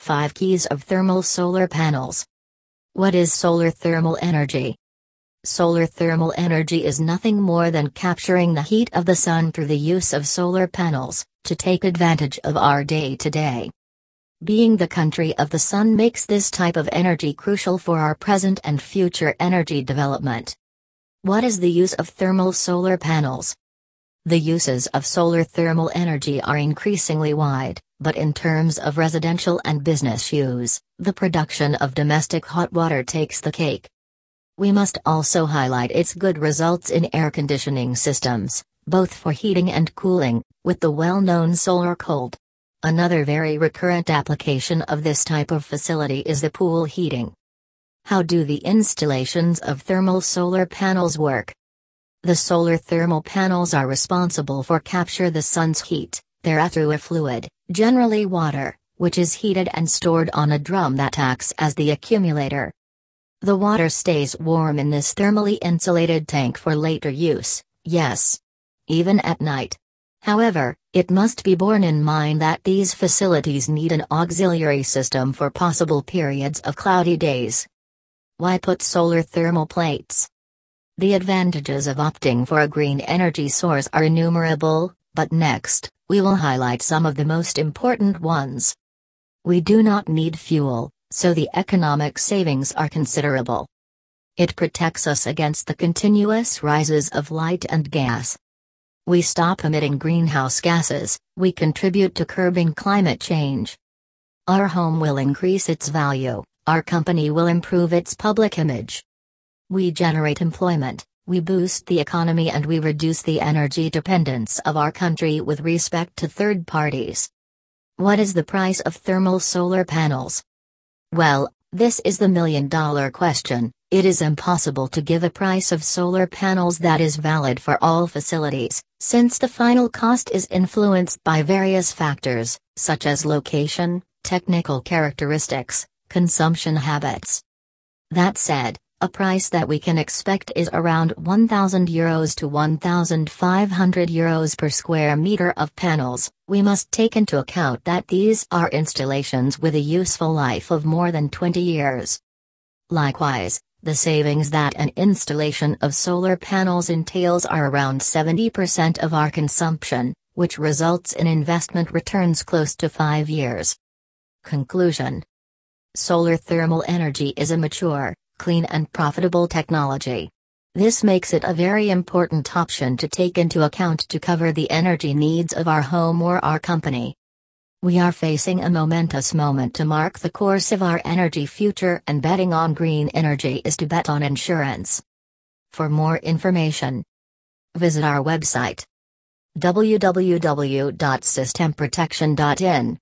5 Keys of Thermal Solar Panels. What is solar thermal energy? Solar thermal energy is nothing more than capturing the heat of the sun through the use of solar panels, to take advantage of our day to day. Being the country of the sun makes this type of energy crucial for our present and future energy development. What is the use of thermal solar panels? The uses of solar thermal energy are increasingly wide, but in terms of residential and business use, the production of domestic hot water takes the cake. We must also highlight its good results in air conditioning systems, both for heating and cooling, with the well known Solar Cold. Another very recurrent application of this type of facility is the pool heating. How do the installations of thermal solar panels work? The solar thermal panels are responsible for capture the sun's heat, thereafter through a fluid, generally water, which is heated and stored on a drum that acts as the accumulator. The water stays warm in this thermally insulated tank for later use, yes. Even at night. However, it must be borne in mind that these facilities need an auxiliary system for possible periods of cloudy days. Why put solar thermal plates? The advantages of opting for a green energy source are innumerable, but next, we will highlight some of the most important ones. We do not need fuel, so the economic savings are considerable. It protects us against the continuous rises of light and gas. We stop emitting greenhouse gases, we contribute to curbing climate change. Our home will increase its value, our company will improve its public image. We generate employment, we boost the economy, and we reduce the energy dependence of our country with respect to third parties. What is the price of thermal solar panels? Well, this is the million dollar question. It is impossible to give a price of solar panels that is valid for all facilities, since the final cost is influenced by various factors, such as location, technical characteristics, consumption habits. That said, a price that we can expect is around 1000 euros to 1500 euros per square meter of panels. We must take into account that these are installations with a useful life of more than 20 years. Likewise, the savings that an installation of solar panels entails are around 70% of our consumption, which results in investment returns close to 5 years. Conclusion Solar thermal energy is a mature, clean and profitable technology. This makes it a very important option to take into account to cover the energy needs of our home or our company. We are facing a momentous moment to mark the course of our energy future, and betting on green energy is to bet on insurance. For more information, visit our website www.systemprotection.in.